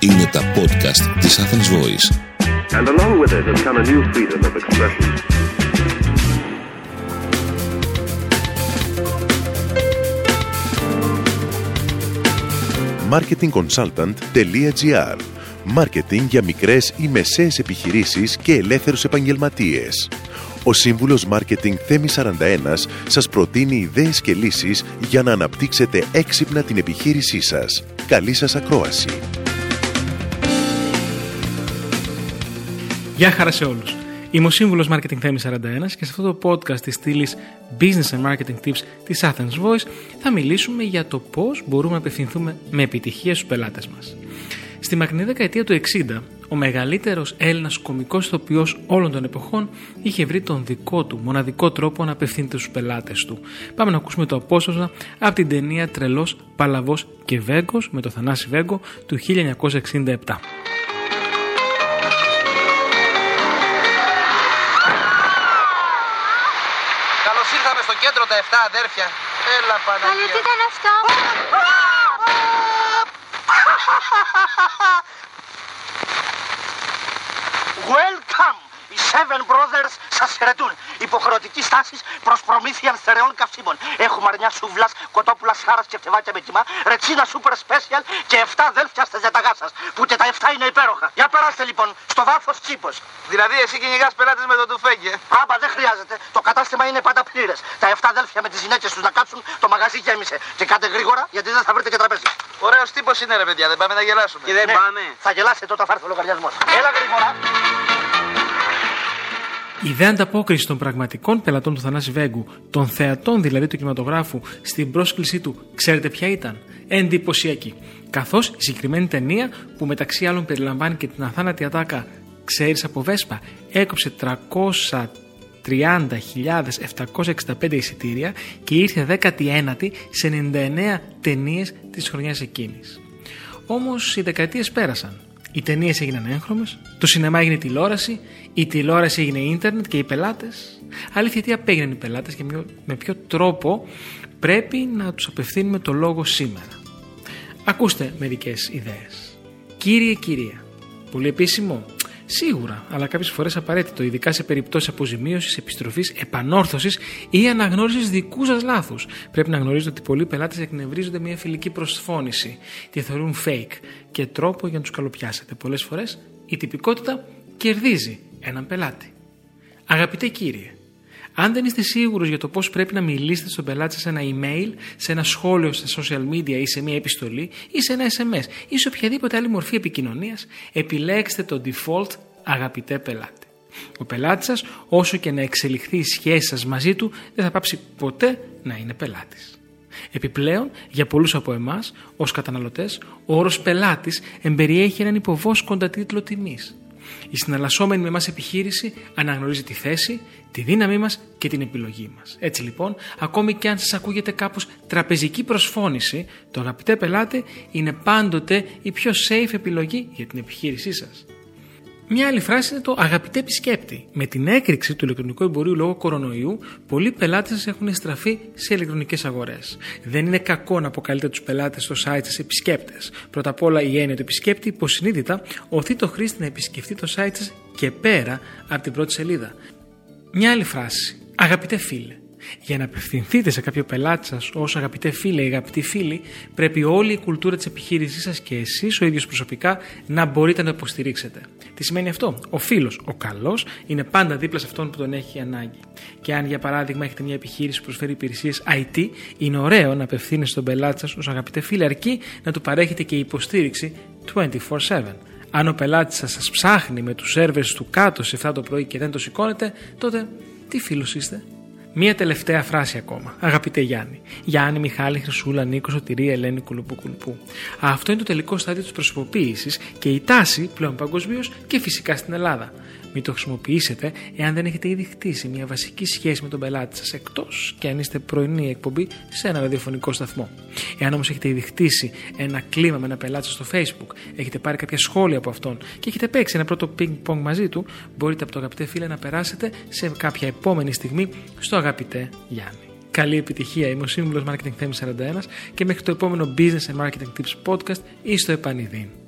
Είναι τα podcast της Athens Voice. And along with it has come a new freedom of expression. marketingconsultant.gr Μάρκετινγκ για μικρές ή μεσαίες επιχειρήσεις και ελεύθερους επαγγελματίες. Ο σύμβουλος Μάρκετινγκ Θέμης 41 σας προτείνει ιδέες και λύσεις για να αναπτύξετε έξυπνα την επιχείρησή σας. Καλή σας ακρόαση. Γεια χαρά σε όλους. Είμαι ο σύμβουλος Marketing Θέμη 41 και σε αυτό το podcast της στήλης Business and Marketing Tips της Athens Voice θα μιλήσουμε για το πώς μπορούμε να απευθυνθούμε με επιτυχία στους πελάτες μας. Στη μακρινή δεκαετία του 60, ο μεγαλύτερος Έλληνας κωμικό ηθοποιός όλων των εποχών είχε βρει τον δικό του μοναδικό τρόπο να απευθύνεται στους πελάτες του. Πάμε να ακούσουμε το απόσπασμα από την ταινία Τρελός, Παλαβός και Βέγκος με το Θανάση Βέγκο του 1967. Κέντρο τα 7 αδέρφια. Έλα Καλέ, τι Παναγία. ήταν αυτό; Welcome! Οι Seven Brothers σας χαιρετούν. Υποχρεωτική στάσης προς προμήθεια στερεών καυσίμων. Έχουμε αρνιά σούβλας, κοτόπουλα χάρας και φτεβάκια με κοιμά, ρετσίνα super special και 7 αδέλφια στα ζεταγά σας. Που και τα 7 είναι υπέροχα. Για περάστε λοιπόν, στο βάθος τσίπος. Δηλαδή εσύ κυνηγάς πελάτες με το τουφέκι, ε. Άμπα δεν χρειάζεται. Το κατάστημα είναι πάντα πλήρες. Τα 7 αδέλφια με τις γυναίκες τους να κάτσουν, το μαγαζί γέμισε. Και κάντε γρήγορα γιατί δεν θα βρείτε και τραπέζι. Ωραίος τύπος είναι ρε παιδιά, δεν πάμε να γελάσουμε. Και δεν πάμε. Θα γελάσετε όταν θα έρθει ο λογαριασμός. Έλα γρήγορα. Η ιδέα ανταπόκριση των πραγματικών πελατών του Θανάση Βέγκου, των θεατών δηλαδή του κινηματογράφου, στην πρόσκλησή του, ξέρετε ποια ήταν; Εντυπωσιακή. Καθώς η συγκεκριμένη ταινία, που μεταξύ άλλων περιλαμβάνει και την αθάνατη ατάκα Ξέρεις από Βέσπα, έκοψε 330.765 εισιτήρια και ήρθε 19η σε 99 ταινίες της χρονιάς εκείνης. Όμως οι δεκαετίες πέρασαν. Οι ταινίες έγιναν έγχρωμες, το σινεμά έγινε τηλεόραση, η τηλεόραση έγινε ίντερνετ και οι πελάτες. Αλήθεια, τι απέγιναν οι πελάτες και με- με ποιο τρόπο πρέπει να τους απευθύνουμε το λόγο σήμερα. Ακούστε μερικές ιδέες. Κύριε, κυρία. Πολύ επίσημο. Σίγουρα, αλλά κάποιες φορές απαραίτητο, ειδικά σε περιπτώσεις αποζημίωσης, επιστροφής, επανόρθωσης ή αναγνώρισης δικού σας λάθους. Πρέπει να γνωρίζετε ότι πολλοί πελάτες εκνευρίζονται μια φιλική προσφώνηση, τη θεωρούν fake και τρόπο για να τους καλοπιάσετε. Πολλές φορές η τυπικότητα κερδίζει έναν πελάτη. Αγαπητέ κύριε, αν δεν είστε σίγουροι για το πώς πρέπει να μιλήσετε στον πελάτη σα σε ένα email, σε ένα σχόλιο στα social media ή σε μια επιστολή ή σε ένα SMS ή σε οποιαδήποτε άλλη μορφή επικοινωνίας, επιλέξτε το default αγαπητέ πελάτη. Ο πελάτης σας, όσο και να εξελιχθεί η σχέση σας μαζί του, δεν θα πάψει ποτέ να είναι πελάτης. Επιπλέον, για πολλούς από εμάς, ως καταναλωτές, ο όρος πελάτης εμπεριέχει έναν υποβόσκοντα τίτλο τιμής. Η συναλλασσόμενη με εμάς επιχείρηση αναγνωρίζει τη θέση, τη δύναμή μας και την επιλογή μας. Έτσι λοιπόν, ακόμη και αν σας ακούγεται κάπως τραπεζική προσφώνηση, το αγαπητέ πελάτη είναι πάντοτε η πιο safe επιλογή για την επιχείρησή σας. Μια άλλη φράση είναι το αγαπητέ επισκέπτη. Με την έκρηξη του ηλεκτρονικού εμπορίου λόγω κορονοϊού, πολλοί πελάτες σα έχουν στραφεί σε ηλεκτρονικές αγορές. Δεν είναι κακό να αποκαλείτε τους πελάτες στο site σας επισκέπτες. Πρώτα απ' όλα, η έννοια του επισκέπτη υποσυνείδητα οθεί το χρήστη να επισκεφτεί το site σας και πέρα από την πρώτη σελίδα. Μια άλλη φράση. Αγαπητέ φίλε. Για να απευθυνθείτε σε κάποιο πελάτη σας ως αγαπητέ φίλε ή αγαπητοί φίλοι, πρέπει όλη η κουλτούρα της επιχείρησής σας και εσείς ο ίδιος προσωπικά να μπορείτε να το υποστηρίξετε. Τι σημαίνει αυτό; Ο φίλος, ο καλός, είναι πάντα δίπλα σε αυτόν που τον έχει ανάγκη. Και αν για παράδειγμα έχετε μια επιχείρηση που προσφέρει υπηρεσίες IT, είναι ωραίο να απευθύνεστε στον πελάτη σας ως αγαπητέ φίλε, αρκεί να του παρέχετε και υποστήριξη 24-7. Αν ο πελάτης σας σας ψάχνει με τους σερβερς του κάτω σε 7 το πρωί και δεν το σηκώνετε, τότε τι φίλος είστε; Μία τελευταία φράση ακόμα. Αγαπητέ Γιάννη. Γιάννη, Μιχάλη, Χρυσούλα, Νίκος, Σωτηρία, Ελένη, Κουλουπού, Κουλουπού. Αυτό είναι το τελικό στάδιο της προσωποποίησης και η τάση πλέον παγκοσμίως και φυσικά στην Ελλάδα. Μην το χρησιμοποιήσετε εάν δεν έχετε ήδη χτίσει μια βασική σχέση με τον πελάτη σας, εκτός και αν είστε πρωινή εκπομπή σε ένα ραδιοφωνικό σταθμό. Εάν όμως έχετε ήδη χτίσει ένα κλίμα με ένα πελάτη σας στο Facebook, έχετε πάρει κάποια σχόλια από αυτόν και έχετε παίξει ένα πρώτο ping-pong μαζί του, μπορείτε από το αγαπητέ φίλε να περάσετε σε κάποια επόμενη στιγμή στο αγαπητέ Γιάννη. Καλή επιτυχία. Είμαι ο σύμβουλος Marketing Θέμη 41 και μέχρι το επόμενο Business and Marketing Tips Podcast ή στο επανειδήν.